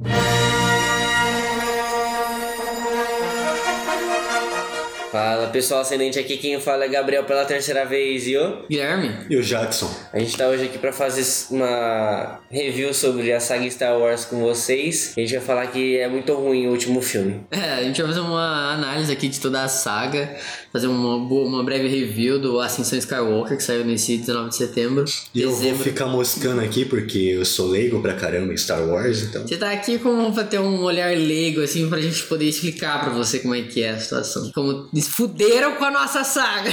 Yeah. Fala pessoal, ascendente aqui quem fala é Gabriel pela terceira vez e o Guilherme? E o Jackson? A gente tá hoje aqui pra fazer uma review sobre a saga Star Wars com vocês. A gente vai falar que é muito ruim o último filme. É, a gente vai fazer uma análise aqui de toda a saga, fazer uma, boa, uma breve review do Ascensão Skywalker que saiu nesse 19 de setembro. E eu vou dezembro. ficar moscando aqui porque eu sou leigo pra caramba em Star Wars, então. Você tá aqui como pra ter um olhar leigo, assim, pra gente poder explicar pra você como é que é a situação. Como eles fuderam com a nossa saga.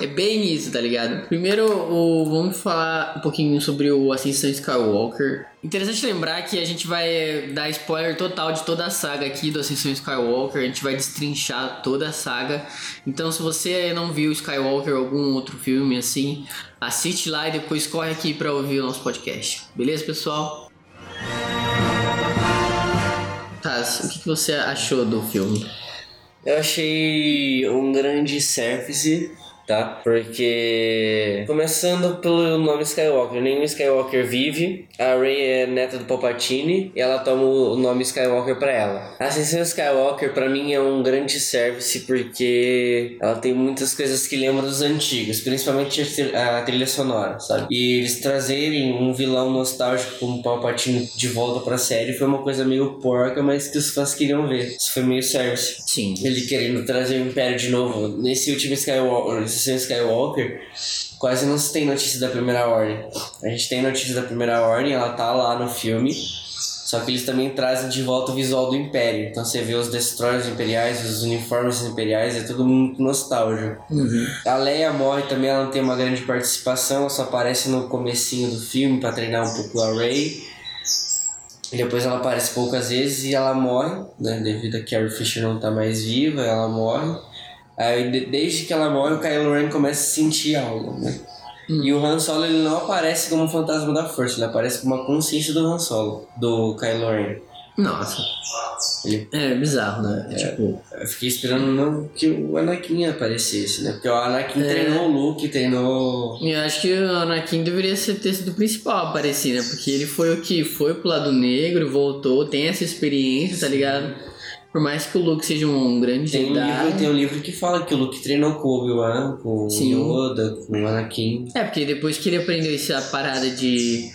é bem isso, tá ligado? Primeiro, o, vamos falar um pouquinho sobre o Ascensão Skywalker. Interessante lembrar que a gente vai dar spoiler total de toda a saga aqui do Ascensão Skywalker. A gente vai destrinchar toda a saga. Então, se você não viu Skywalker ou algum outro filme assim, assiste lá e depois corre aqui pra ouvir o nosso podcast. Beleza, pessoal? Taz, o que você achou do filme? Eu achei um grande service, tá? Porque começando pelo nome Skywalker, nenhum Skywalker vive. A Rey é neta do Palpatine e ela toma o nome Skywalker pra ela. A Ascensão Skywalker pra mim é um grande service porque ela tem muitas coisas que lembram dos antigos, principalmente a tri- a trilha sonora, sabe? E eles trazerem um vilão nostálgico como Palpatine de volta pra série foi uma coisa meio porca, mas que os fãs queriam ver. Isso foi meio service Sim. ele querendo trazer o Império de novo. Nesse último Skywalker, nesse Skywalker, quase não se tem notícia da Primeira Ordem. A gente tem notícia da Primeira Ordem, ela tá lá no filme. Só que eles também trazem de volta o visual do Império. Então você vê os Destroyers Imperiais, os uniformes imperiais, é tudo muito nostálgico. Uhum. A Leia morre também, ela não tem uma grande participação, ela só aparece no comecinho do filme pra treinar um pouco a Rey. E depois ela aparece poucas vezes e ela morre, né? Devido a Carrie Fisher não tá mais viva, ela morre. Aí de- desde que ela morre, o Kylo Ren começa a sentir algo, né? E o Han Solo ele não aparece como um fantasma da força, ele aparece como uma consciência do Han Solo, do Kylo Ren. Nossa. Ele É bizarro, né? Tipo, Eu fiquei esperando não que o Anakin aparecesse, né? Porque o Anakin É. treinou o Luke, treinou. eu acho que o Anakin deveria ser ter sido o principal a aparecer, né? Porque ele foi o que foi pro lado negro, voltou, tem essa experiência, tá ligado? Por mais que o Luke seja um grande Tem um, Jedi. livro, tem um livro que fala que o Luke treinou com o Obi-Wan, com o Sim. Yoda, com o Anakin. É, porque depois que ele aprendeu essa parada de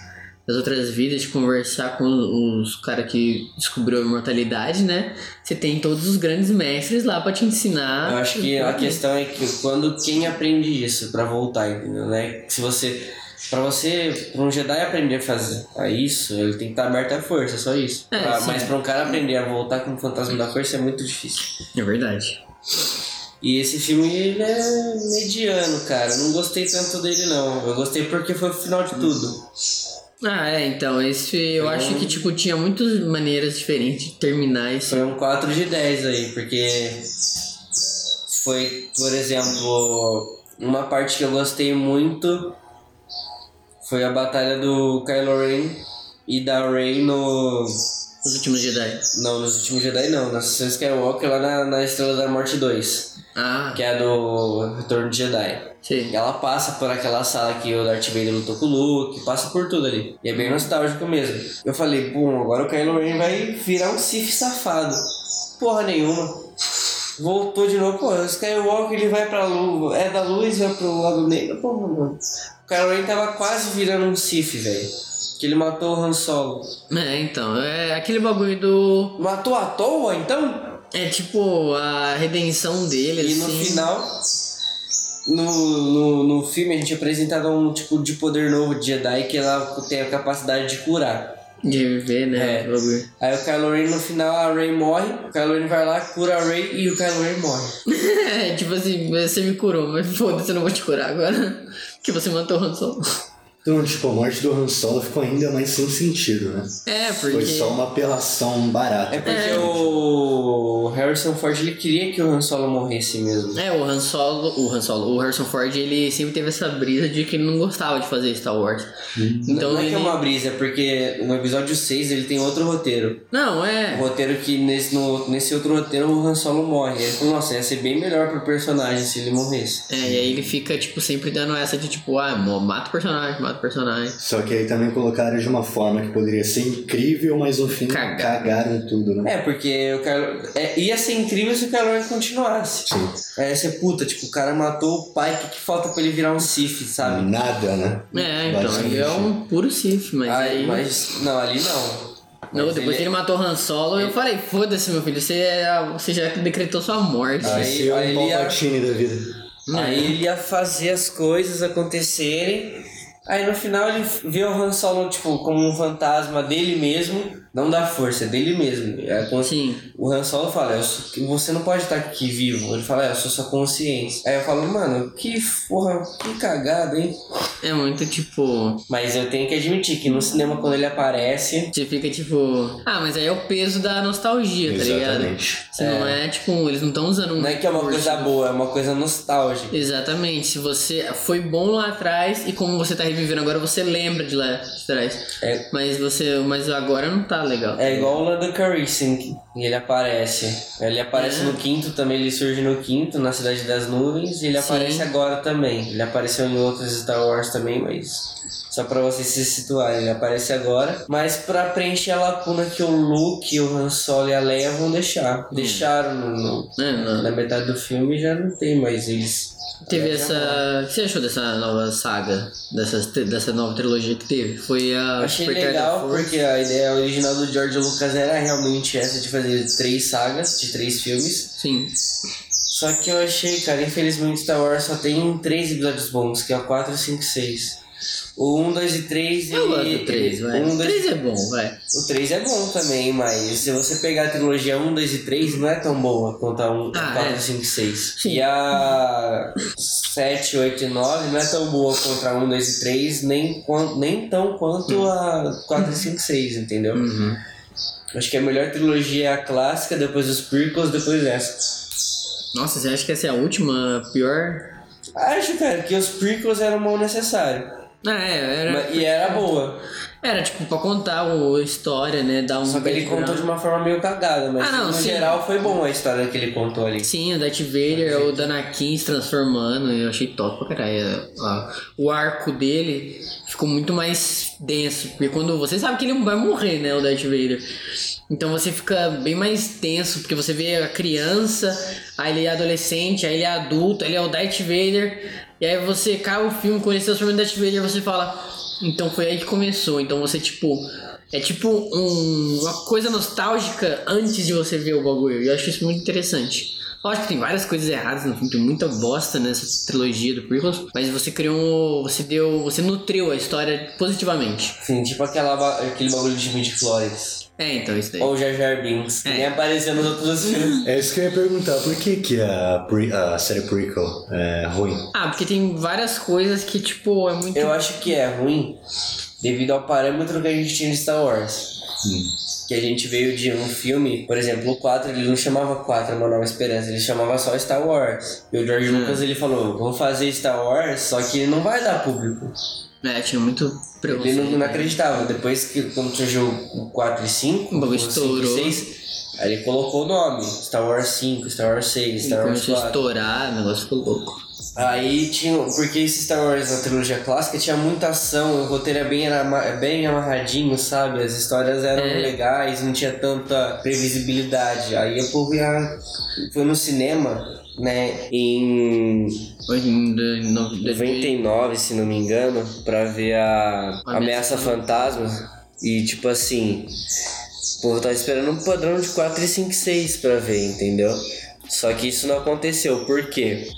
das outras vidas, de conversar com os caras que descobriu a imortalidade, né? Você tem todos os grandes mestres lá pra te ensinar. Eu acho que a questão é que quando quem aprende isso pra voltar, entendeu? Né? Se você. Pra você, pra um Jedi aprender a fazer a isso, ele tem que estar aberto à força, só isso. É, Pra- mas pra um cara aprender a voltar como fantasma da força é muito difícil. É verdade. E esse filme ele é mediano, cara. Eu não gostei tanto dele, não. Eu gostei porque foi o final de tudo. Ah, é, então, esse eu Foi acho um- que, tipo, tinha muitas maneiras diferentes de terminar esse. Foi um 4 de 10 aí, porque foi, por exemplo, uma parte que eu gostei muito foi a batalha do Kylo Ren e da Rey no. Os últimos Jedi. Não, nos últimos Jedi não, na Ascensão Skywalker lá na, na Estrela da Morte 2, Ah, que é a do Retorno de Jedi. sei. E ela passa por aquela sala que o Darth Vader lutou com o Luke, passa por tudo ali. E é bem nostálgico mesmo. Eu falei, bom, agora o Kylo Ren vai virar um Sith safado. Porra nenhuma. Voltou de novo, pô, o Skywalker ele vai pra luz, é da luz, vai pro lado negro. Porra, mano. O Kylo Ren tava quase virando um Sith, velho. Que ele matou o Han Solo. É, então, é aquele bagulho do. Matou à toa, então? É tipo a redenção dele, E assim. no final, no, no, no filme, a gente é apresentado um tipo de poder novo de Jedi que ela tem a capacidade de curar. De viver, né? É. Aí o Kylo Ren no final, a Rey morre, o Kylo Ren vai lá, cura a Rey e o Kylo Ren morre. É, tipo assim, você me curou, mas foda-se, eu não vou te curar agora. Que você matou o Han Solo. Então, tipo, a morte do Han Solo ficou ainda mais sem sentido, né? É, porque. Foi só uma apelação barata. É porque É. o Harrison Ford ele queria que o Han Solo morresse mesmo. É, o Han Solo, o Han Solo, o Harrison Ford, ele sempre teve essa brisa de que ele não gostava de fazer Star Wars. Então não é ele... que é uma brisa, é porque no episódio 6 ele tem outro roteiro. Não, O é. roteiro que nesse, no, nesse outro roteiro o Han Solo morre. Ele falou, nossa, ia ser bem melhor pro personagem se ele morresse. É, e aí ele fica, tipo, sempre dando essa de tipo, ah, mata o personagem, mata o personagem. Só que aí também colocaram de uma forma que poderia ser incrível, mas no fim Cagaram. cagaram tudo, né? É, porque o Kylo... É, ia ser incrível se o Kylo Ren continuasse. Sim. É, ia ser puta, tipo, o cara matou o pai, o que, que falta pra ele virar um Sith, sabe? Nada, né? É, então, ele é um puro Sith, mas Aí, aí... mas. Não, ali não. Não, Mas depois que ele matou Han Solo, eu falei, foda-se, meu filho, você, é- você já decretou sua morte. Aí- Vai ser aí um ele ia- da vida. Aí ele ia fazer as coisas acontecerem. Aí no final ele vê o Han Solo, tipo, como um fantasma dele mesmo, não da força, é dele mesmo. É se- Sim. O Han Solo fala, sou- você não pode estar aqui vivo. Ele fala, é, eu sou sua consciência. Aí eu falo, mano, que porra, que cagada, hein? É muito tipo. Mas eu tenho que admitir que no cinema, quando ele aparece, Você fica tipo. Ah, mas aí é o peso da nostalgia, tá ligado? Exatamente. Se não é, tipo, eles não estão usando um. não é que é uma coisa boa, é uma coisa nostálgica. Exatamente. Se você foi bom lá atrás e como você tá revivendo agora, você lembra de lá de trás. É. Mas você. Mas agora não tá legal. É igual o Lando Calrissian, que ele aparece. Ele aparece no quinto também, ele surge no quinto, na Cidade das Nuvens, e ele Sim. aparece agora também. Ele apareceu em outros Star Wars também, mas só pra vocês se situarem, ele aparece agora. Mas pra preencher a lacuna que o Luke, o Han Solo e a Leia vão deixar. Deixaram no, no- É, não. na metade do filme já não tem mais eles. Teve essa. O que você achou dessa nova saga? Dessa, dessa nova trilogia que teve? Foi a. Achei legal porque a ideia original do George Lucas era realmente essa de fazer três sagas de três filmes. Sim. Só que eu achei, cara, infelizmente Star Wars só tem três episódios bons, que é o 4, 5 e 6. O 1, 2 e 3 Eu gosto do 3, vai. Um, O dois, 3 é bom, vai. O 3 é bom também, mas se você pegar a trilogia 1, 2 e 3, não é tão boa quanto a 1, Ah, 4, é. 5 e 6. Sim. E a 7, 8 e 9 não é tão boa contra a 1, 2 e 3, nem, nem tão quanto a 4, 5 e 6, entendeu? Uhum. Acho que a melhor trilogia é a clássica, depois os prequels, depois essa. Nossa, você acha que essa é a última pior? Acho, cara, que os prequels eram mal necessários. É, era. Mas- E era boa. Era tipo pra contar a história, né? Dar um. Só que ele background. contou de uma forma meio cagada, mas Ah, não, no sim. geral foi bom a história que ele contou ali. Sim, o Darth Vader, o Danakin se transformando, eu achei top pra caralho. Ah, O arco dele ficou muito mais denso, porque quando você sabe que ele vai morrer, né, o Darth Vader. Então você fica bem mais tenso, porque você vê a criança, aí ele é adolescente, aí ele é adulto, aí ele é o Darth Vader, e aí você acaba o filme com ele se transformando em Darth Vader, você fala, então foi aí que começou. Então você, tipo, é tipo um- uma coisa nostálgica antes de você ver o bagulho. E eu acho isso muito interessante. Lógico que tem várias coisas erradas no filme, tem muita bosta nessa trilogia do prequels, mas você criou você deu, você nutriu a história positivamente. Sim, tipo aquela, aquele bagulho de midi-chlorians. É, então isso daí. Ou Jar Jar Binks, que É. nem apareceu nos outros filmes. É isso que eu ia perguntar, por que, que a, pre- a série prequel é ruim? Ah, porque tem várias coisas que, tipo, é muito. Eu acho que é ruim devido ao parâmetro que a gente tinha de Star Wars. Que a gente veio de um filme, por exemplo, o 4, ele não chamava 4, Uma Nova Esperança, ele chamava só Star Wars. E o George Lucas, ele falou, vou fazer Star Wars, só que ele não vai dar público. É, tinha muito Ele preconceito. não, não né? acreditava. Depois que quando surgiu o 4 e 5, O bagulho o 5 e estourou. 6, aí ele colocou o nome. Star Wars 5, Star Wars 6, E Star Wars começou a 4. estourar, o negócio ficou louco. Aí tinha. Porque esse Star Wars na trilogia clássica tinha muita ação, o roteiro é bem, ama- é bem amarradinho, sabe? As histórias eram É. legais, não tinha tanta previsibilidade. Aí o povo ia. Foi no cinema, né? Em Foi em de- no- de- 99, se não me engano, pra ver a Ameaça Fantasma. E tipo assim, o povo tava esperando um padrão de 4 e 5 e 6 pra ver, entendeu? Só que isso não aconteceu, por quê?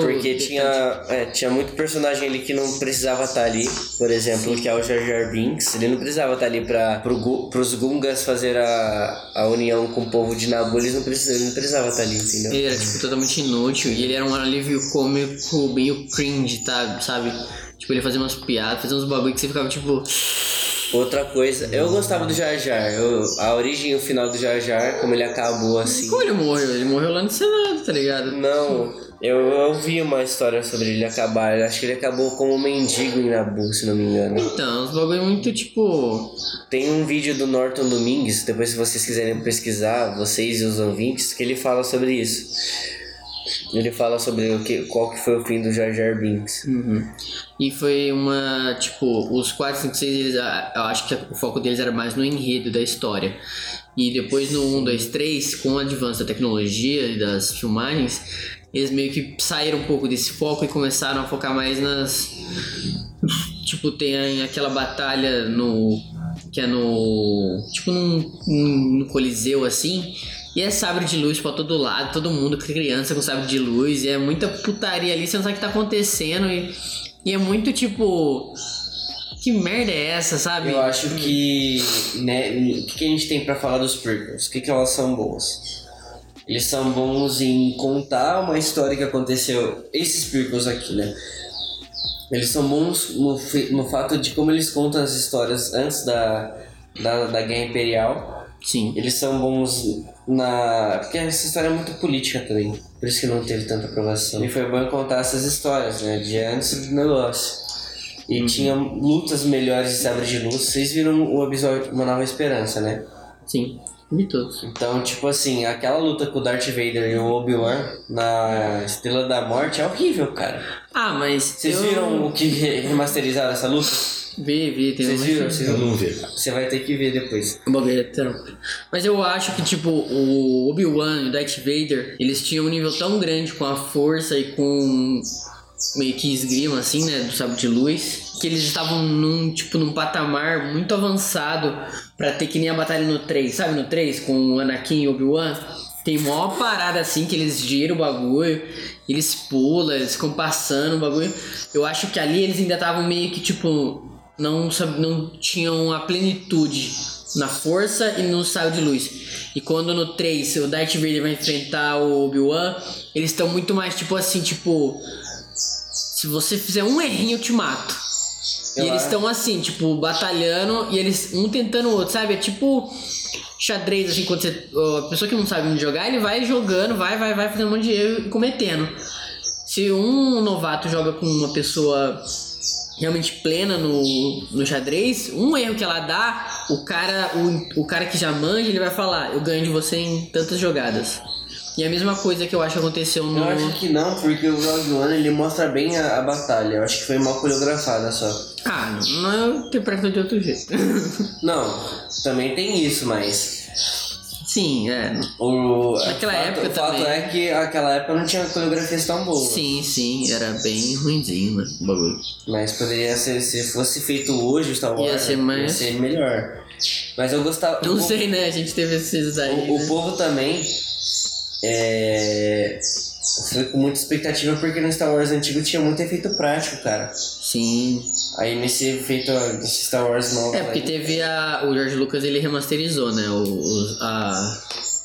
Porque tinha, é, tinha muito personagem ali que não precisava estar ali. Por exemplo, que é o Jar Jar Binks. Ele não precisava estar ali para pro, pros Gungas fazer a, a união com o povo de Nabu. Eles não precisavam, ele não precisava estar ali, entendeu? Ele era, tipo, totalmente inútil. E ele era um alívio cômico meio cringe, tá? Sabe? Tipo, ele fazia umas piadas, fazia uns bagulho que você ficava, tipo... Outra coisa, eu gostava do Jar Jar. Eu, a origem e o final do Jar Jar, como ele acabou assim. Como ele morreu? Ele morreu lá no Senado, tá ligado? Não, eu, eu vi uma história sobre ele acabar. Eu acho que ele acabou como um mendigo em Nabu, se não me engano. Então, uns bagulho muito, tipo... Tem um vídeo do Norton Domingues, depois se vocês quiserem pesquisar, vocês e os ouvintes, que ele fala sobre isso. Ele fala sobre o que, qual que foi o fim do Jar Jar Binks. Uhum. E foi uma. Tipo, os 4, 5, 6, eles, ah, eu acho que o foco deles era mais no enredo da história. E depois no 1, 2, 3, com o avanço da tecnologia e das filmagens, eles meio que saíram um pouco desse foco e começaram a focar mais nas. Tipo, tem aquela batalha no. Que é no. Tipo, num, num, Coliseu assim. E é sabre de luz pra todo lado, todo mundo, criança com sabre de luz, e é muita putaria ali, você não sabe o que tá acontecendo, e, e é muito tipo. Que merda é essa, sabe? Eu acho que. Né, o que, a gente tem pra falar dos prequels? O que, que elas são boas? Eles são bons em contar uma história que aconteceu. Esses prequels aqui, né? Eles são bons no, no fato de como eles contam as histórias antes da, da, da Guerra Imperial. Sim. Eles são bons na. Porque essa história é muito política também. Por isso que não teve tanta aprovação. E foi bom contar essas histórias, né? De antes do negócio. E tinha lutas melhores de sabre de luz. Vocês viram o episódio Uma Nova Esperança, né? Sim. De todos. Então, tipo assim, aquela luta com o Darth Vader e o Obi-Wan na Estrela da Morte é horrível, cara. Ah, mas. Vocês eu... viram o que re- remasterizaram essa luta? Vi, vi, tem Vocês um- viram? Vocês Eu não vi. Você vai ter que ver depois. O bagulho trampo. Mas eu acho que, tipo, o Obi-Wan e o Darth Vader, eles tinham um nível tão grande com a força e com meio que esgrima, assim, né, do sabre de luz, que eles estavam num, tipo, num patamar muito avançado pra ter que nem a batalha no 3, sabe, no 3, com o Anakin e o Obi-Wan? Tem mó parada assim que eles giram o bagulho, eles pulam, eles ficam passando o bagulho. Eu acho que ali eles ainda estavam meio que tipo. Não, não tinham a plenitude na força e no saio de luz. E quando no 3 o Darth Vader vai enfrentar o Obi-Wan, eles estão muito mais tipo assim, tipo. Se você fizer um errinho, eu te mato. Eu e eles estão assim, tipo, batalhando e eles um tentando o outro, sabe? É tipo xadrez, assim, quando você. A pessoa que não sabe jogar, ele vai jogando, vai, vai, vai fazendo um monte de erro e cometendo. Se um novato joga com uma pessoa realmente plena no, no xadrez, um erro que ela dá, o cara, o, o cara que já manja, ele vai falar, eu ganho de você em tantas jogadas. E a mesma coisa que eu acho que aconteceu no. Eu acho que não, porque o One ele mostra bem a, a batalha. Eu acho que foi mal coreografada só. Ah, não, eu interpreto de outro jeito. Não, também tem isso, mas. Sim, é. O, Naquela o fato, época o fato também. é que aquela época não tinha coreografias tão boas. Sim, sim, era bem ruimzinho, né? O bagulho. Mas poderia ser, se fosse feito hoje o Star Wars, Ia ser mais- ia ser melhor. Mas eu gostava. Não o, sei, né? A gente teve esses aí. O, o né? povo também é, foi com muita expectativa porque no Star Wars antigo tinha muito efeito prático, cara. Sim. Aí nesse efeito, nesse Star Wars novo, É, porque aí, teve a. O George Lucas ele remasterizou, né? O, a.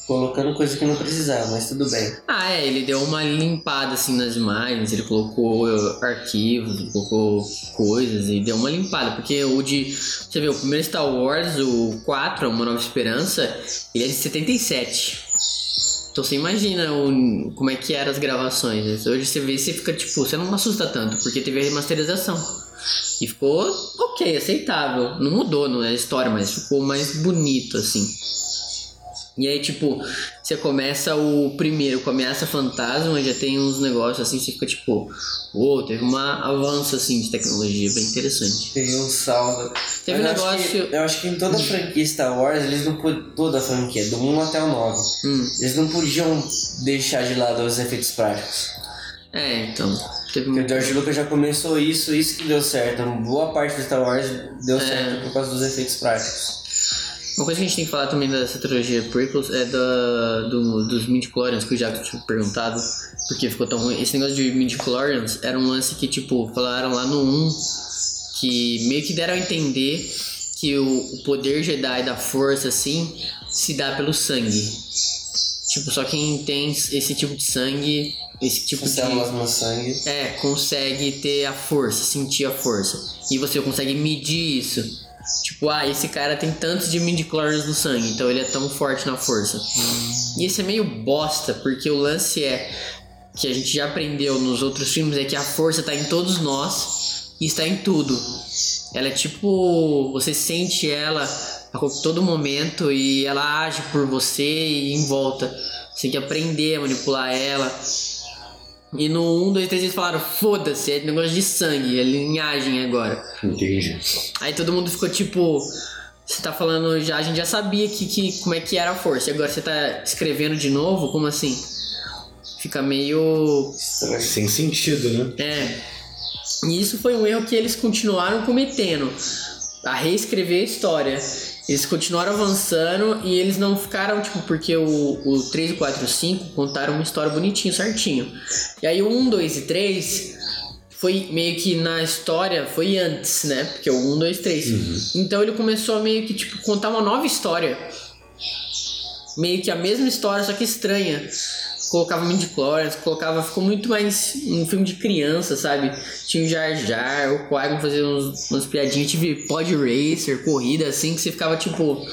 colocando coisa que não precisava, mas tudo bem. Ah, é, ele deu uma limpada assim nas imagens, ele colocou uh, arquivos, ele colocou coisas e deu uma limpada, porque o de. Você vê, o primeiro Star Wars, o 4, Uma Nova Esperança, ele é de 77. Então você imagina o, como é que eram as gravações. né? Hoje você vê e você fica tipo, você não assusta tanto, porque teve a remasterização. E ficou ok, aceitável. Não mudou não é a história, mas ficou mais bonito assim. E aí, tipo, você começa o primeiro com Ameaça Fantasma, já tem uns negócios assim, você fica tipo, uou, teve um avanço assim de tecnologia bem interessante. Teve um saldo. Teve Mas um eu acho que- negócio. eu acho que em toda a franquia Star Wars, eles não podiam. Toda a franquia, do 1 até o 9. Hum, Eles não podiam deixar de lado os efeitos práticos. é, então. Teve Porque o George Lucas já começou isso, isso que deu certo. Boa parte do Star Wars deu certo por causa dos efeitos práticos. Uma coisa que a gente tem que falar também dessa trilogia prequels é da, do, dos midi-chlorians, que o Jaco tinha perguntado porque ficou tão ruim. Esse negócio de midi-chlorians era um lance que, tipo, falaram lá no 1 que meio que deram a entender que o, o poder Jedi da força, assim, se dá pelo sangue. Tipo, só quem tem esse tipo de sangue, esse tipo de... no sangue. É, consegue ter a força, sentir a força. E você consegue medir isso. Tipo, ah, esse cara tem tantos de midichlorians no sangue, então ele é tão forte na força. E isso é meio bosta, porque o lance é que a gente já aprendeu nos outros filmes é que a força tá em todos nós e está em tudo. Ela é tipo, você sente ela a todo momento e ela age por você e em volta. Você tem que aprender a manipular ela. E no 1, 2, 3 eles falaram, foda-se, é negócio de sangue, é linhagem agora. Entendi. Aí todo mundo ficou tipo. Você tá falando já, a gente já sabia que, que, como é que era a força. E agora você tá escrevendo de novo? Como assim? Fica meio. Sem sentido, né? É. E isso foi um erro que eles continuaram cometendo. A reescrever a história. Eles continuaram avançando e eles não ficaram, tipo, porque o, o 3, o 4 e o 5 contaram uma história bonitinho, certinho. E aí o 1, 2 e 3 foi meio que na história, foi antes, né? Porque o 1, 2, 3. Então ele começou a meio que, tipo, contar uma nova história. Meio que a mesma história, só que estranha. Colocava midi-chlorians, colocava... Ficou muito mais um filme de criança, sabe? Tinha o Jar Jar, o Qui-Gon fazendo uns, umas piadinhas. Tive Pod Racer, corrida, assim, que você ficava, tipo...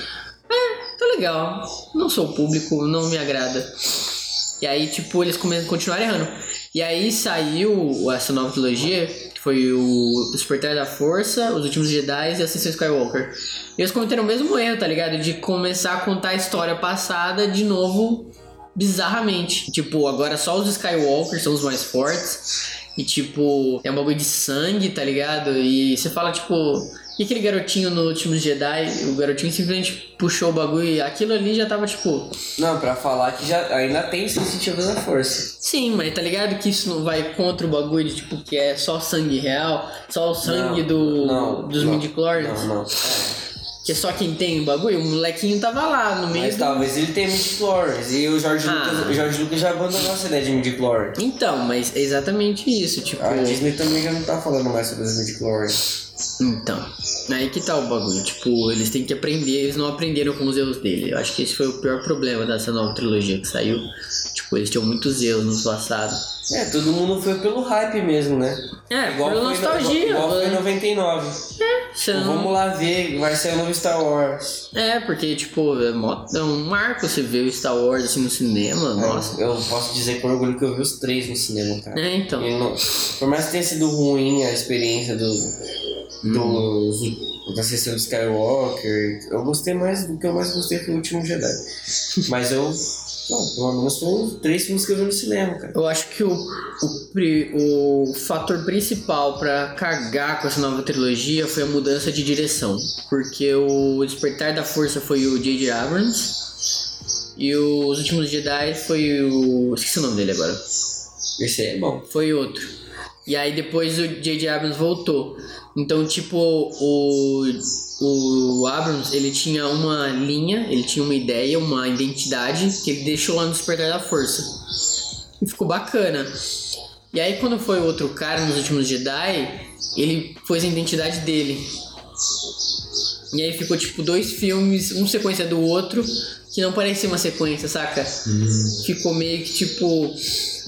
É, tá legal. Não sou público, não me agrada. E aí, tipo, eles começam a continuar errando. E aí saiu essa nova trilogia, que foi o Despertar da Força, Os Últimos Jedi e Ascensão Skywalker. E eles cometeram o mesmo erro, tá ligado? De começar a contar a história passada de novo, bizarramente. Tipo, agora só os Skywalkers são os mais fortes. E tipo, é um bagulho de sangue, tá ligado? E você fala, tipo, e aquele garotinho no Últimos Jedi, o garotinho simplesmente puxou o bagulho e aquilo ali já tava tipo. Não, pra falar que já ainda tem sensitivos da força. Sim, mas tá ligado que isso não vai contra o bagulho de tipo que é só sangue real, só o sangue Não, do, não, dos não, midichlorians, Não, não. É. que é só quem tem o bagulho, o molequinho tava lá no meio Mas do... talvez ele tenha midichlorians. E o George, Ah. Lucas, o George Lucas já abandonou essa ideia de midichlorians. Então, mas é exatamente isso, tipo... A Disney também já não tá falando mais sobre os midichlorians. Então, aí que tá o bagulho, tipo, eles têm que aprender, eles não aprenderam com os erros dele. Eu acho que esse foi o pior problema dessa nova trilogia que saiu. Tipo, eles tinham muitos erros no passado. É, todo mundo foi pelo hype mesmo, né? É, Igual foi, nostalgia. Igual, igual foi em né? 99. Você não- Vamos lá ver, vai sair o novo Star Wars. É, porque, tipo, é, mó- é um marco você ver o Star Wars assim no cinema, nossa. Eu posso dizer com orgulho que eu vi os três no cinema, cara. É, então. Não- por mais que tenha sido ruim a experiência do, dos, da sessão do Skywalker, eu gostei mais do que eu mais gostei foi o último Jedi. Mas eu. Não, pelo menos foram os três filmes que eu vi no cinema, cara. Eu acho que o, o, o fator principal pra cagar com essa nova trilogia foi a mudança de direção. Porque o Despertar da Força foi o J.J. Abrams. E os Últimos Jedi foi o. Esqueci o nome dele agora. Esse é bom. Foi outro. E aí depois o J.J. Abrams voltou. Então, tipo, o, o Abrams, ele tinha uma linha, ele tinha uma ideia, uma identidade que ele deixou lá no Despertar da Força. E ficou bacana. E aí quando foi o outro cara nos últimos Jedi, ele pôs a identidade dele. E aí ficou tipo dois filmes, um sequência do outro, que não parecia uma sequência, saca? Ficou meio que tipo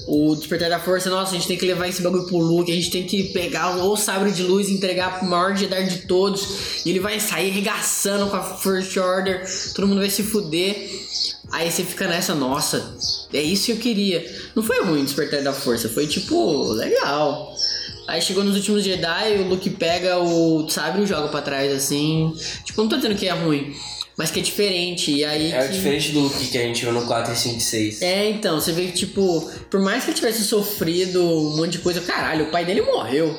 o Despertar da Força, nossa, a gente tem que levar esse bagulho pro Luke, a gente tem que pegar o sabre de luz e entregar pro maior Jedi de todos, e ele vai sair arregaçando com a First Order, todo mundo vai se fuder. Aí você fica nessa, nossa, é isso que eu queria. Não foi ruim o Despertar da Força, foi tipo, legal. Aí chegou nos últimos Jedi, o Luke pega o sabre e joga pra trás assim. Tipo, não tô dizendo que é ruim, mas que é diferente. E aí É que... diferente do que a gente viu no 4 e 5 e 6. É, então, você vê que, tipo, por mais que ele tivesse sofrido um monte de coisa, caralho, o pai dele morreu.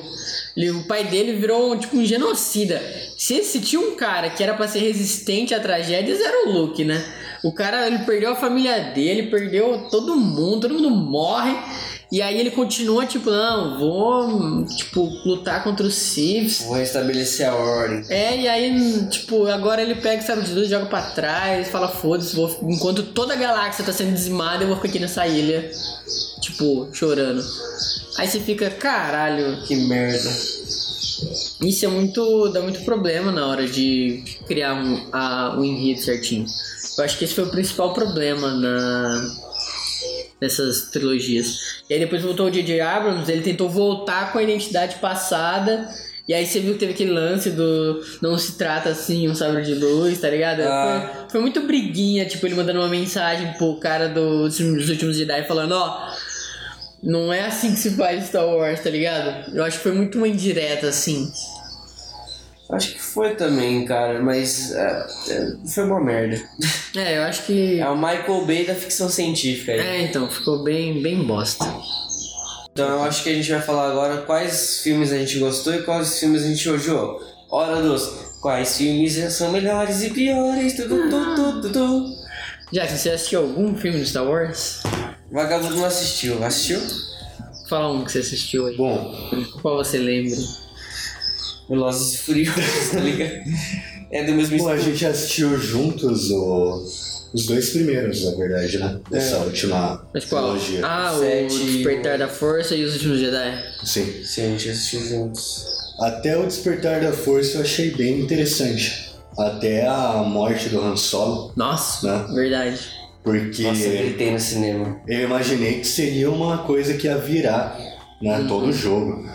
Ele- o pai dele virou, tipo, um genocida. Se, se tinha um cara que era pra ser resistente a tragédias, era o Luke, né? O cara, ele perdeu a família dele, perdeu todo mundo, todo mundo morre. E aí ele continua, tipo, não, vou, tipo, lutar contra os Siths. Vou restabelecer a ordem. É, e aí, tipo, agora ele pega o sabre de luz, joga pra trás, fala, foda-se, vou- enquanto toda a galáxia tá sendo dizimada, eu vou ficar aqui nessa ilha, tipo, chorando. Aí você fica, caralho, Que merda. isso é muito. dá muito problema na hora de criar um, a, o enredo certinho. Eu acho que esse foi o principal problema na, nessas trilogias. E aí depois voltou o J.J. Abrams, ele tentou voltar com a identidade passada. E aí você viu que teve aquele lance do não se trata assim um sabre de luz, tá ligado? Ah. Foi, foi muito briguinha, tipo, ele mandando uma mensagem pro cara do- dos últimos Jedi falando, ó. não é assim que se faz Star Wars, tá ligado? Eu acho que foi muito uma indireta, assim. Acho que foi também, cara, mas é, é, foi uma merda. É, eu acho que. É o Michael Bay da ficção científica aí. É, então, ficou bem, bem bosta. Então eu acho que a gente vai falar agora quais filmes a gente gostou e quais filmes a gente odiou. Hora dos quais filmes são melhores e piores. Tudo, tudo, tudo, tudo. Jackson, você assistiu algum filme do Star Wars? Vagabundo não assistiu. Assistiu? Fala um que você assistiu aí. Bom, Qual você lembra? Velozes e Furiosos, tá ligado? É do mesmo bom, a gente assistiu juntos o- os dois primeiros, na verdade, né? Dessa última Mas qual? trilogia. Ah, Sete o Despertar da Força e os Últimos Jedi. Sim. Sim, a gente assistiu juntos. Até o Despertar da Força eu achei bem interessante. Até a morte do Han Solo, Nossa, né? verdade. Porque Nossa, eu gritei no cinema. eu imaginei que seria uma coisa que ia virar, né? Uhum. Todo o jogo.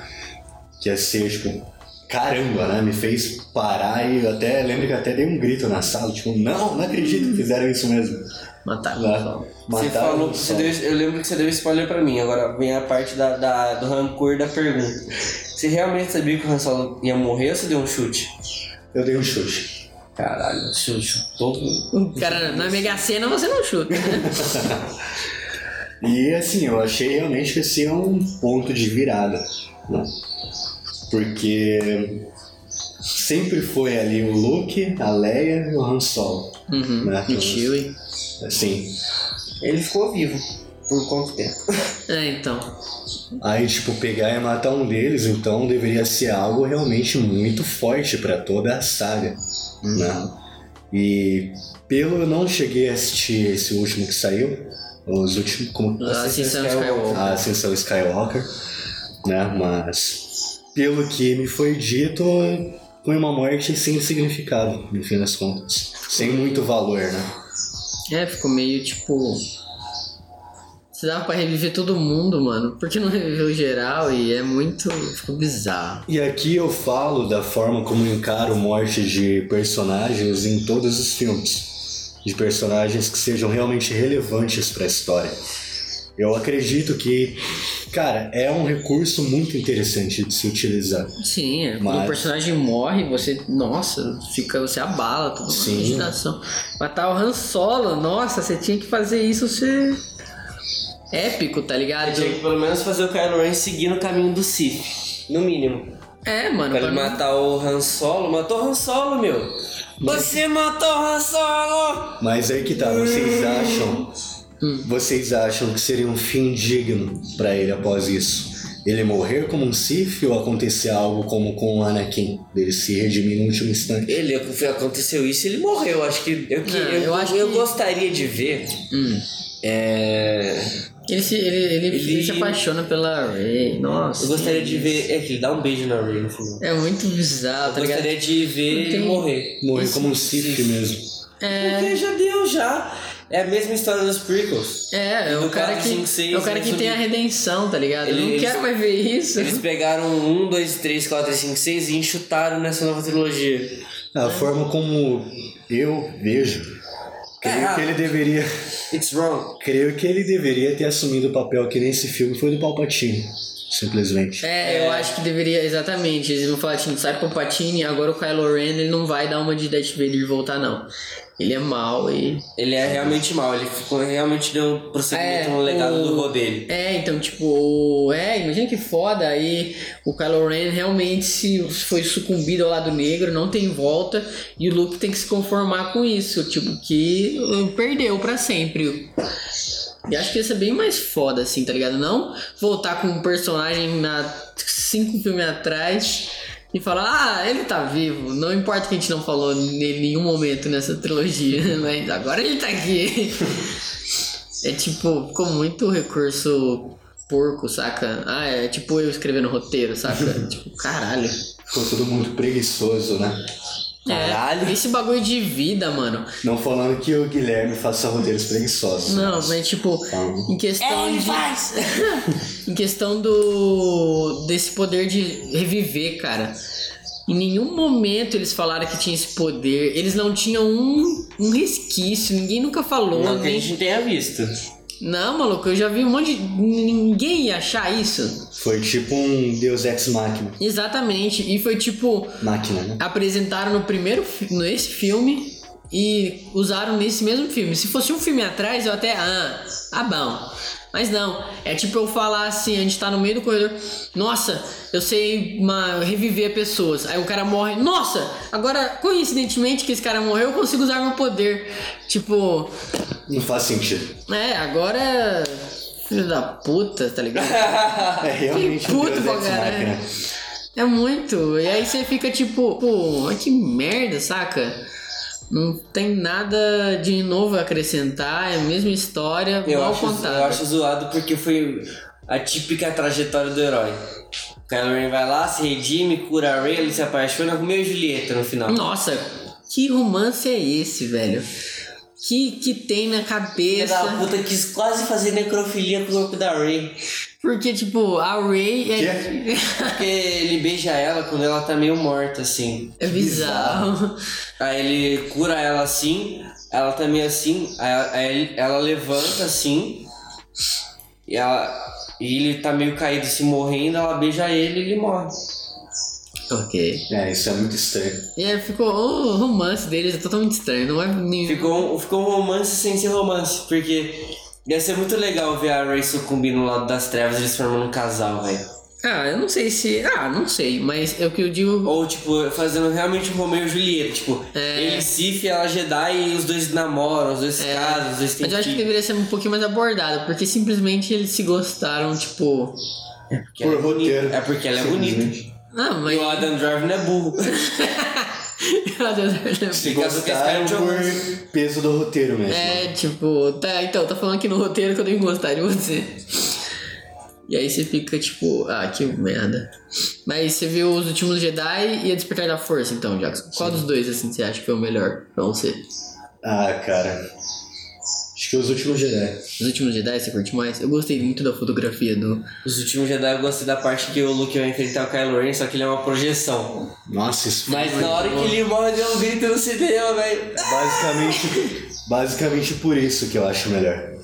Que ia ser, tipo, caramba, né? Me fez parar e eu até lembro que eu até dei um grito na sala, tipo, não, não acredito que fizeram isso mesmo. Mataram Né? Você Mataram falou você deu, eu lembro que você deu spoiler pra mim, agora vem a parte da, da- do rancor da pergunta. Você realmente sabia que o Han Solo ia morrer ou você deu um chute? Eu dei um chute. Caralho, chute, chutou. Cara, na Mega Sena você não chuta, né? E assim, eu achei realmente que esse é um ponto de virada, né? Porque sempre foi ali o Luke, a Leia e o Han Solo, Uhum. né? E Chewie. Assim, Ele ficou vivo. Por quanto tempo? É, então. aí tipo, pegar e matar um deles, então deveria ser algo realmente muito forte pra toda a saga, né? E pelo eu não cheguei a assistir esse último que saiu, os últimos, como A Ascensão Skywalker. Skywalker. a Ascensão Skywalker, né? Mas pelo que me foi dito, foi uma morte sem significado, no fim das contas. Sem muito valor, né? É, ficou meio tipo. Você dava pra reviver todo mundo, mano. Por que não reviveu geral? E é muito. Ficou bizarro. E aqui eu falo da forma como encaro morte de personagens em todos os filmes. De personagens que sejam realmente relevantes para a história. Eu acredito que, cara, é um recurso muito interessante de se utilizar. Sim, é. Quando Mas- o personagem morre, você. Nossa, fica, você abala toda Sim. imaginação. Matar o Han Solo, nossa, você tinha que fazer isso ser. Épico, tá ligado? Tinha que pelo menos fazer o Kylo Ren seguir no caminho do Sith. No mínimo. É, mano. Pra pra ele mim- matar o Han Solo. Matou o Han Solo, meu. Você matou o Han Solo! Mas aí que tá, vocês acham. Vocês acham que seria um fim digno pra ele após isso? Ele morrer como um Sith ou acontecer algo como com o Anakin? Dele se redimir no último instante? Ele aconteceu isso e ele morreu. Acho que eu, que, Não, eu, eu acho eu que- gostaria de ver. Hum. É. Ele se, ele, ele, Ele- ele se apaixona pela Rey. Nossa. Eu gostaria de ver. É que ele dá um beijo na Rey no final. É muito bizarro, Eu tá ligado? gostaria de ver ele tem- morrer. Morrer Isso, como um Sith mesmo. É. Porque já deu, já. É a mesma história dos prequels. É, é o Do cara quatro, que, cinco, seis, é o cara que eles- tem a redenção, tá ligado? Eu não Eles- quero mais ver isso. Eles pegaram 1, 2, 3, 4, 5, 6 e enxutaram nessa nova trilogia. A forma como eu vejo, creio errado. que ele deveria. It's wrong. Creio que ele deveria ter assumido o papel que nesse filme foi do Palpatine. Simplesmente. É, eu acho que deveria, exatamente. Eles vão falar assim, sai Palpatine, agora o Kylo Ren ele não vai dar uma de Darth Vader e voltar, não. Ele é mau e... Ele é realmente mal, ele ficou, realmente deu prosseguimento É, no legado o- do vô dele. É, então, tipo, é, imagina que foda, aí o Kylo Ren realmente se foi sucumbido ao lado negro, não tem volta, e o Luke tem que se conformar com isso, tipo, que perdeu pra sempre. E acho que ia ser bem mais foda, assim, tá ligado? Não voltar com um personagem na cinco filmes atrás e falar, ah, ele tá vivo. Não importa que a gente não falou nele em nenhum momento nessa trilogia, mas agora ele tá aqui. É tipo, ficou muito recurso porco, saca? Ah, é tipo eu escrevendo roteiro, saca? tipo, caralho. Ficou tudo muito preguiçoso, né? Caralho. É, esse bagulho de vida, mano. Não falando que o Guilherme faça roteiros preguiçosos. Não, mas tipo, Então, em questão Ele de. faz! em questão do. desse poder de reviver, cara. Em nenhum momento eles falaram que tinha esse poder. Eles não tinham um, um resquício. Ninguém nunca falou. Não que a gente tenha visto. Não, maluco, eu já vi um monte de. Ninguém ia achar isso. foi tipo um Deus Ex Machina. Exatamente. E foi tipo. Máquina, né? apresentaram no primeiro nesse filme e usaram nesse mesmo filme. Se fosse um filme atrás, eu até. Ah, ah bom. Mas não, é tipo eu falar assim, a gente tá no meio do corredor, nossa, eu sei uma, reviver pessoas. Aí o cara morre, nossa, agora coincidentemente que esse cara morreu, eu consigo usar meu poder. Tipo. Não faz sentido. É, agora. Filho da puta, tá ligado? É realmente Que um puto caralho. machina. É muito. E aí você fica tipo, pô, que merda, saca? Não tem nada de novo a acrescentar, é a mesma história, Eu mal acho, contada. eu acho zoado porque foi a típica trajetória do herói. Kylo Ren vai lá, se redime, cura a Rey, ele se apaixona com e Julieta no final. Nossa, que romance é esse, velho? Que, que tem na Filha cabeça. da puta quis quase fazer necrofilia com o corpo da Rey. Porque, tipo, a Ray é, Porque ele beija ela quando ela tá meio morta, assim. é bizarro. Aí ele cura ela assim, ela tá meio assim, aí, ela levanta assim, e, ela, e ele tá meio caído assim, morrendo, ela beija ele e ele morre. ok. É, isso é muito estranho. E aí ficou. O romance deles é totalmente estranho, não é nenhum. Ficou ficou um romance sem ser romance, porque ia ser muito legal ver a Ray sucumbir no lado das trevas e eles formando um casal, velho. Ah, eu não sei se. Ah, não sei, mas é o que eu digo. Ou, tipo, fazendo realmente um Romeu e Julieta. Tipo, É. ele Sif, ela Jedi e os dois namoram, os dois É. casam, os dois têm Mas eu acho que deveria ser um pouquinho mais abordado, porque simplesmente eles se gostaram, tipo. Porque ela Por é bonita. roteiro. É porque ela é bonita. Ah, E mas. o Adam Driver não é burro. Meu Deus, Se Gostaram de por peso do roteiro mesmo. É, tipo, tá, então, tá falando aqui no roteiro que eu tenho que gostar de você. E aí você fica tipo, ah, que merda. Mas você viu Os Últimos Jedi e A Despertar da Força, então, Jackson. Qual dos dois, assim, você acha que é o melhor pra você? Ah, cara. Que os últimos Jedi. Os Últimos Jedi, você curte mais? Eu gostei muito da fotografia do... Os últimos Jedi eu gostei da parte que o Luke vai enfrentar o Kylo Ren, só que ele é uma projeção. Nossa, isso foi Mas na hora bom. que ele morre, deu um grito no cinema, velho. Basicamente, basicamente por isso que eu acho melhor.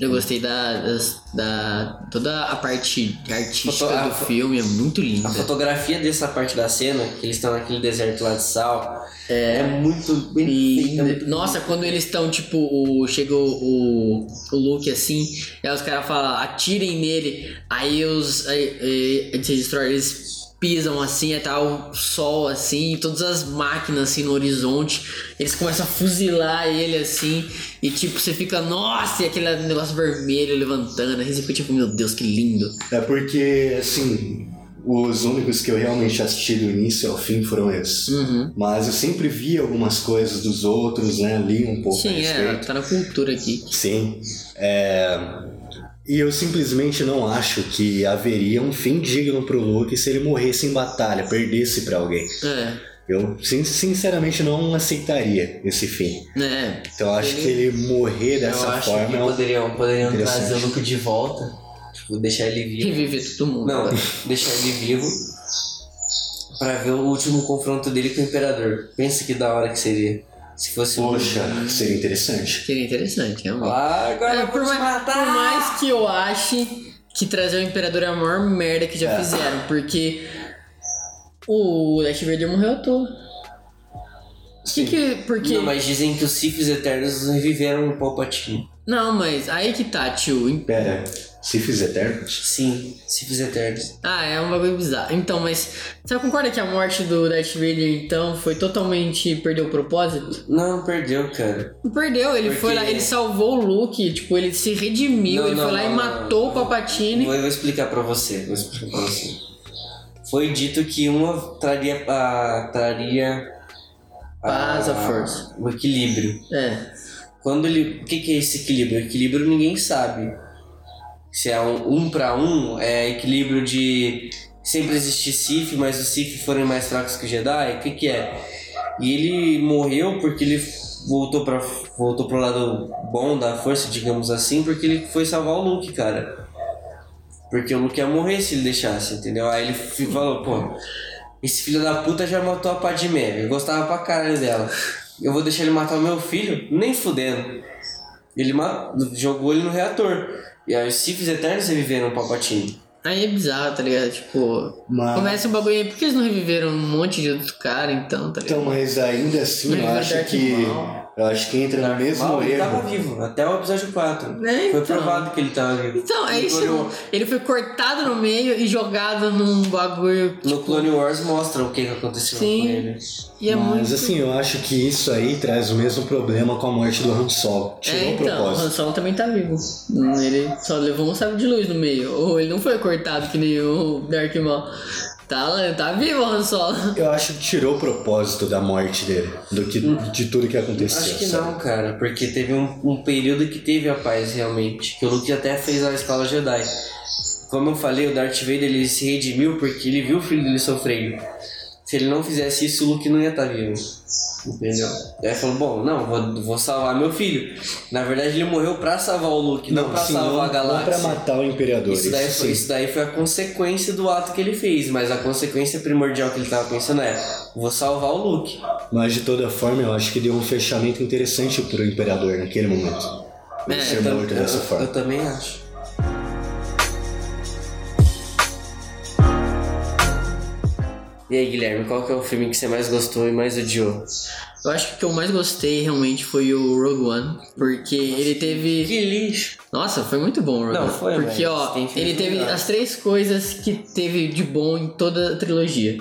Eu gostei da, das- da... Toda a parte artística Foto- a do filme é muito linda. A fotografia dessa parte da cena, que eles estão naquele deserto lá de sal, é, muito. E, muito nossa, quando eles estão, tipo, o, chega o, o, Luke assim, aí os caras falam, atirem nele, aí os aí, aí, eles pisam assim, tá o sol assim, todas as máquinas assim no horizonte, eles começam a fuzilar ele assim, e tipo, você fica, nossa, e aquele negócio vermelho levantando, aí você fica tipo, meu Deus, que lindo. É porque, assim, os únicos que eu realmente assisti do início ao fim foram esses. Uhum. Mas eu sempre vi algumas coisas dos outros, né? Li um pouco Sim, é, tá na cultura aqui. Sim. É... E eu simplesmente não acho que haveria um fim digno pro Luke se ele morresse em batalha, perdesse pra alguém. É, Eu sin- sinceramente não aceitaria esse fim. né, Então eu acho Ele- que ele morrer Eu dessa acho forma que é um- poderiam, poderiam trazer o Luke de volta. Tipo, deixar ele vivo. reviver todo mundo. Não, deixar ele vivo pra ver o último confronto dele com o Imperador. Pensa que da hora que seria. Se fosse um. Poxa, seria interessante. Seria interessante, realmente. Ah, agora É, por, mais, matar. por mais que eu ache que trazer o Imperador é a maior merda que já É. fizeram, porque o Darth Vader morreu à toa. Que que, porque... Não, mas dizem que os Siths Eternos reviveram o Palpatine. Não, mas aí que tá, tio. Pera, Siths Eternos? Sim, Siths Eternos. Ah, é um bagulho bizarro. Então, mas você concorda que a morte do Darth Vader, então, foi totalmente... Perdeu o propósito? Não, perdeu, cara. Não perdeu, ele Porque- foi lá, ele salvou o Luke, tipo, ele se redimiu, Não, ele não, foi lá não, e não, matou não. o Palpatine. Vou, eu vou explicar pra você. Vou explicar pra você. Foi dito que uma traria a. traria. Paz à força. O equilíbrio. É, Quando ele. O que, que é esse equilíbrio? Equilíbrio ninguém sabe. Se é um, um para um, é equilíbrio de sempre existir Sith, mas os Sith forem mais fracos que o Jedi. O que, que é? E ele morreu porque ele voltou para voltou pro lado bom da força, digamos assim, porque ele foi salvar o Luke, cara. Porque o Luke ia morrer se ele deixasse, entendeu? Aí ele falou, pô, esse filho da puta já matou a Padmé, eu gostava pra caralho dela. Eu vou deixar ele matar o meu filho? Nem fudendo. Ele jogou ele no reator. E aí os Siths Eternos reviveram o Palpatine. Aí é bizarro, tá ligado? Tipo, Mas- começa um bagulho aí, por que eles não reviveram um monte de outro cara então, tá ligado? Então, mas ainda assim, eu acho que. Maul. Eu acho que entra no mesmo Mal, ele tava erro. vivo, até o episódio 4. É, Foi então. provado que ele tava vivo. Então, é isso. Clone Ele foi cortado no meio e jogado num bagulho. No Clone Wars mostra o que, que aconteceu Sim. com ele. E é Mas muito. assim, eu acho que isso aí traz o mesmo problema com a morte do Han Solo. Tirou É, o então, o Han propósito. Solo também tá vivo. Ele só levou um sábio de luz no meio. Ou ele não foi cortado que nem o Dark Maul. Tá, tá vivo Han Solo. Eu acho que tirou o propósito da morte dele, do que, de tudo que aconteceu. Acho que sabe? não, cara, porque teve um, um período que teve a paz realmente. Que o Luke até fez a escola Jedi. Como eu falei, o Darth Vader ele se redimiu porque ele viu o filho dele sofrendo. Se ele não fizesse isso, o Luke não ia estar vivo. Entendeu? Aí ele falou, bom, não, vou, vou salvar meu filho. Na verdade, ele morreu pra salvar o Luke, não, pra sim, salvar não, a não galáxia. pra matar o Imperador. Isso daí, foi, isso daí foi a consequência do ato que ele fez, mas a consequência primordial que ele tava pensando é: vou salvar o Luke. Mas de toda forma, eu acho que deu um fechamento interessante pro Imperador naquele momento. É, ser Eu morto dessa eu- forma. Eu também acho. E aí, Guilherme, qual que é o filme que você mais gostou e mais odiou? Eu acho que o que eu mais gostei realmente foi o Rogue One. Porque ele teve. Que lixo. Nossa, foi muito bom o Rogue Não, One. foi, Porque, ó, ele teve as três coisas que teve de bom em toda a trilogia.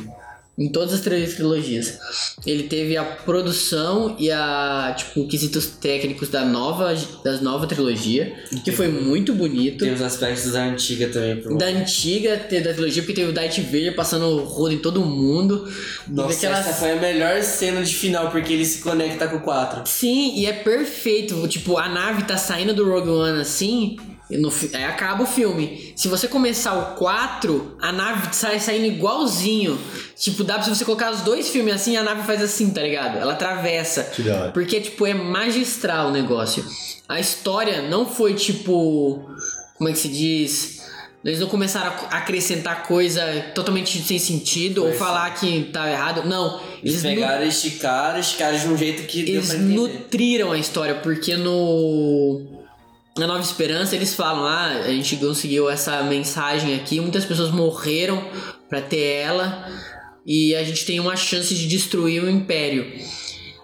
Em todas as três trilogias. Ele teve a produção e a, tipo, quesitos técnicos da nova, das nova trilogia, que foi muito bonito. Tem os aspectos da antiga também. Pro... Da antiga, da trilogia, porque teve o Darth Vader passando o rodo em todo mundo. Nossa, aquelas- essa foi a melhor cena de final, porque ele se conecta com o 4. Sim, e é perfeito. Tipo, a nave tá saindo do Rogue One assim. No, aí acaba o filme. Se você começar o 4, a nave sai saindo igualzinho. Tipo, dá pra você colocar os dois filmes assim, a nave faz assim, tá ligado? Ela atravessa. Que da hora. Porque, tipo, é magistral o negócio. A história não foi tipo. Como é que se diz? Eles não começaram a acrescentar coisa totalmente sem sentido ou Foi falar que tá errado. Não. Eles nu- pegaram, esticaram, esticaram de um jeito que deu eles nutriram a história, porque no. Na Nova Esperança eles falam: ah, a gente conseguiu essa mensagem aqui, muitas pessoas morreram pra ter ela, e a gente tem uma chance de destruir o Império.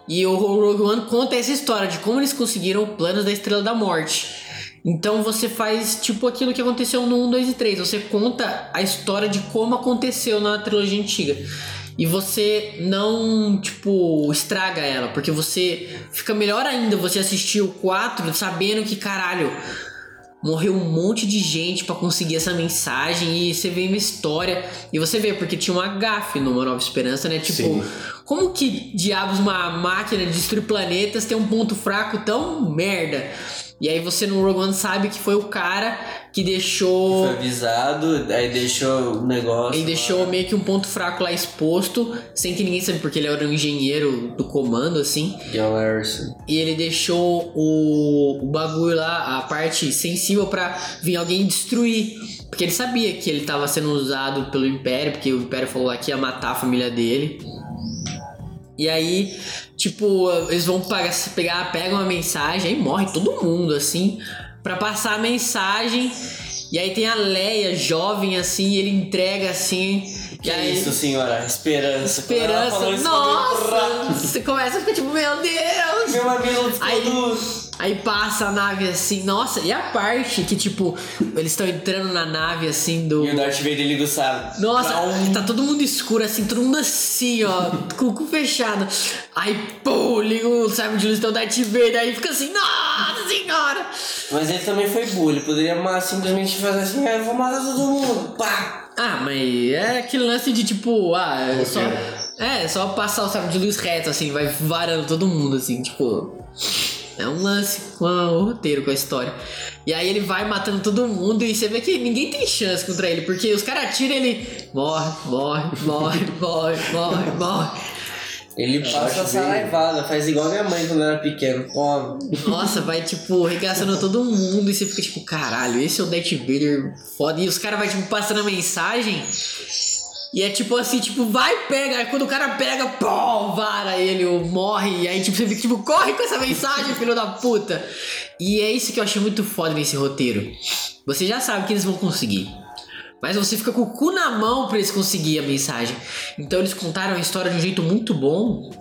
E o Rogue One conta essa história de como eles conseguiram o plano da Estrela da Morte. Então você faz tipo aquilo que aconteceu no 1, 2 e 3. Você conta a história de como aconteceu na trilogia antiga. E você não, tipo, estraga ela, porque você fica melhor ainda você assistir o 4 sabendo que, caralho, morreu um monte de gente pra conseguir essa mensagem e você vê uma história e você vê porque tinha uma gafe no Uma Nova Esperança, né? Tipo, Sim. como que diabos uma máquina de destruir planetas tem um ponto fraco tão merda? E aí você no Rogue One sabe que foi o cara que deixou Foi avisado, aí deixou o negócio. ele deixou meio que um ponto fraco lá exposto, sem que ninguém sabe, porque ele era um engenheiro do comando, assim. John Harrison. E ele deixou o, o bagulho lá, a parte sensível pra vir alguém destruir. Porque ele sabia que ele tava sendo usado pelo Império, porque o Império falou lá que ia matar a família dele. E aí, tipo, eles vão pegar, pegam uma mensagem, aí morre todo mundo, assim, pra passar a mensagem. E aí tem a Leia, jovem, assim, e ele entrega assim. Que aí, isso, senhora? Esperança. Esperança. isso, Nossa! Você começa a ficar tipo, meu Deus! Meu amigo Aí-. Aí passa a nave assim, nossa, e a parte que, tipo, eles estão entrando na nave assim do. E o Darth Vader liga o. Nossa, tá todo mundo escuro, assim, todo mundo assim, ó, com o cu fechado. Aí, pô, liga o sabre de luz, tem o Darth Vader, aí fica assim, nossa senhora! Mas ele também foi. Ele poderia simplesmente fazer assim, ah, eu vou matar todo mundo. Pá! Ah, mas é aquele lance de tipo, ah, é só. É, só passar o sabre de luz reto, assim, vai varando todo mundo, assim, tipo. É um lance com o roteiro, com a história. E aí ele vai matando todo mundo e você vê que ninguém tem chance contra ele, porque os caras atiram e ele morre, morre, morre, morre, morre, morre. Ele acho passa a bem- saraivada, faz igual minha mãe quando era pequeno. Pô, Nossa, vai tipo regaçando todo mundo e você fica tipo, caralho, esse é o Darth Vader foda. E os caras vai tipo passando a mensagem. E é tipo assim, tipo, vai, pega. Aí quando o cara pega, pô, vara ele, ou morre. E aí tipo, você fica tipo, corre com essa mensagem, filho da puta. E é isso que eu achei muito foda nesse roteiro. Você já sabe que eles vão conseguir. Mas você fica com o cu na mão pra eles conseguirem a mensagem. Então eles contaram a história de um jeito muito bom.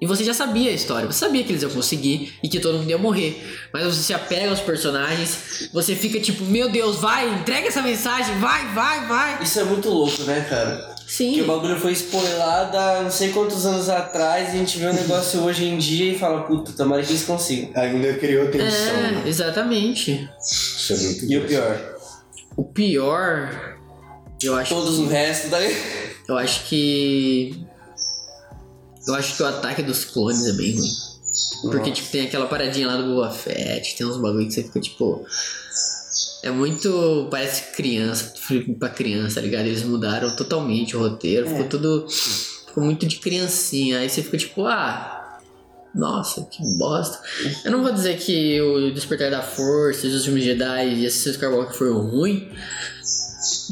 E você já sabia a história, você sabia que eles iam conseguir e que todo mundo ia morrer. Mas você se apega aos personagens, você fica tipo, meu Deus, vai, entrega essa mensagem, vai, vai, vai. Isso é muito louco, né, cara? Sim. Que o bagulho foi spoilado há não sei quantos anos atrás e a gente vê o negócio hoje em dia e fala, puta, tomara que eles consigam. Ainda criou tensão. É, né? exatamente. Isso é muito E o pior, O pior, eu acho todos que, o resto da. eu acho que eu acho que o ataque dos clones é bem ruim. Porque, tipo, tem aquela paradinha lá do Boba Fett, tem uns bagulho que você fica, tipo. É muito. Parece criança, filme pra criança, tá ligado? Eles mudaram totalmente o roteiro, ficou tudo. Ficou muito de criancinha. Aí você fica, tipo, ah. Nossa, que bosta. Eu não vou dizer que o Despertar da Força, os filmes Jedi e Assassin's Skywalker foram ruim,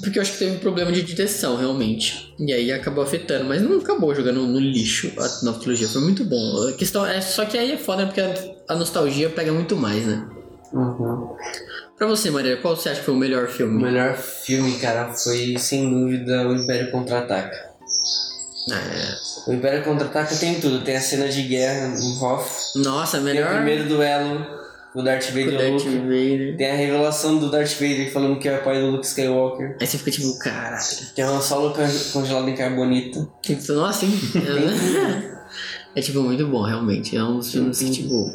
porque eu acho que teve um problema de direção, realmente. E aí acabou afetando, mas não acabou jogando no lixo a nova trilogia. Foi muito bom. A questão é só que aí é foda porque a, nostalgia pega muito mais, né? Uhum. Pra você, Maria, qual você acha que foi o melhor O filme? melhor filme, cara, foi sem dúvida o Império Contra-Ataca. É. O Império Contra-Ataca tem tudo, tem a cena de guerra em Hoth, Nossa, tem o melhor. primeiro duelo, o Darth Vader o Darth Luke. Vader. Tem a revelação do Darth Vader falando que é o pai do Luke Skywalker. Aí você fica tipo, caralho. Tem uma solo con- congelado em carbonita. Tipo, Nossa, hein? é tipo muito bom, realmente. É um dos filmes que, tipo.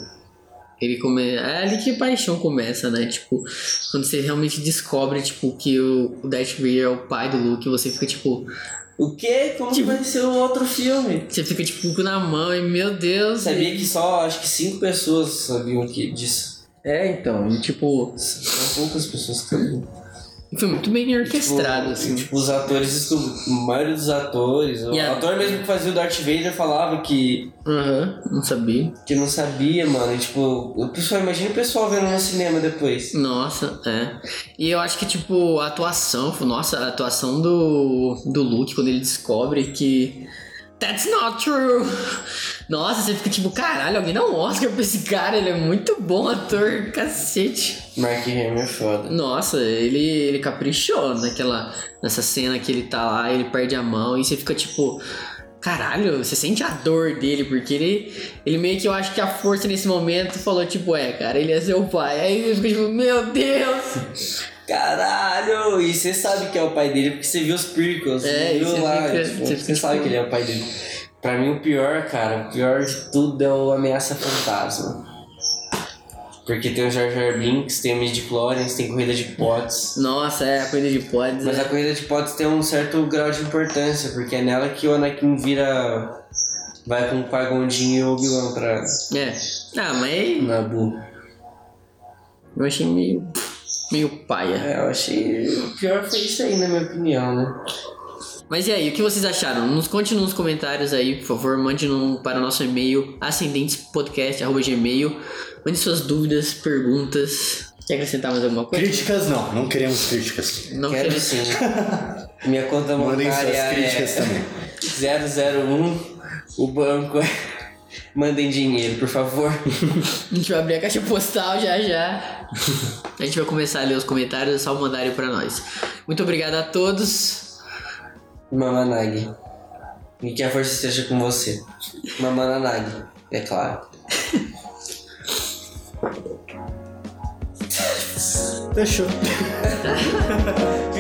Ele come... É ali que a paixão começa, né? Tipo, quando você realmente descobre, tipo, que o Darth Vader é o pai do Luke, você fica, tipo. O quê? Como que vai ser o outro filme? Você fica, tipo, com na mão e, meu Deus. Sabia que só acho que cinco pessoas sabiam que, disso. É, então. E, tipo, São poucas pessoas que sabiam. Foi muito bem orquestrado, tipo, assim. Tipo, os atores, a maioria dos atores, o E a- ator mesmo que fazia o Darth Vader falava que, Aham, não sabia. que não sabia, mano. E, tipo, o pessoal, imagina o pessoal vendo no cinema depois. Nossa, é. E eu acho que, tipo, a atuação, nossa, a atuação do, do Luke, quando ele descobre que. That's not true! Nossa, você fica tipo, caralho, alguém dá um Oscar pra esse cara, ele é muito bom ator, cacete. Mark Hamill é foda. Nossa, ele, ele caprichou naquela, nessa cena que ele tá lá, ele perde a mão e você fica tipo. Caralho, você sente a dor dele, porque ele, ele meio que eu acho que a força nesse momento falou, tipo, é, cara, ele é seu pai. Aí você fica tipo, meu Deus! Caralho! E você sabe que é o pai dele porque você viu os prequels. É, viu você lá. fica- tipo, você você sabe que ele é o pai dele. Pra mim, o pior, cara, o pior de tudo é o Ameaça Fantasma. Porque tem o Jar Jar Binks, tem o Midichlorians, tem corrida de pods. Nossa, é a coisa de pods. Mas é. a corrida de pods tem um certo grau de importância, porque é nela que o Anakin vira. Vai com o Qui-Gon Jinn e o Obi-Wan pra É. Ah, mas Nabu. eu achei meio. Meio paia. É, eu achei. O pior foi isso aí, na minha opinião, né? Mas e aí, o que vocês acharam? Nos conte nos comentários aí, por favor, mande no, para o nosso e-mail, ascendentespodcast.gmail. Mande suas dúvidas, perguntas. Quer acrescentar mais alguma coisa? Críticas não, não queremos críticas. Não Quero quero- sim. Minha conta Mandem bancária suas críticas é também. 001. O banco é. Mandem dinheiro, por favor. A gente vai abrir a caixa postal já já. A gente vai começar a ler os comentários, é só mandarem para nós. Muito obrigado a todos. Mamanag. E que a força esteja com você. Mamananag, é claro. Fechou.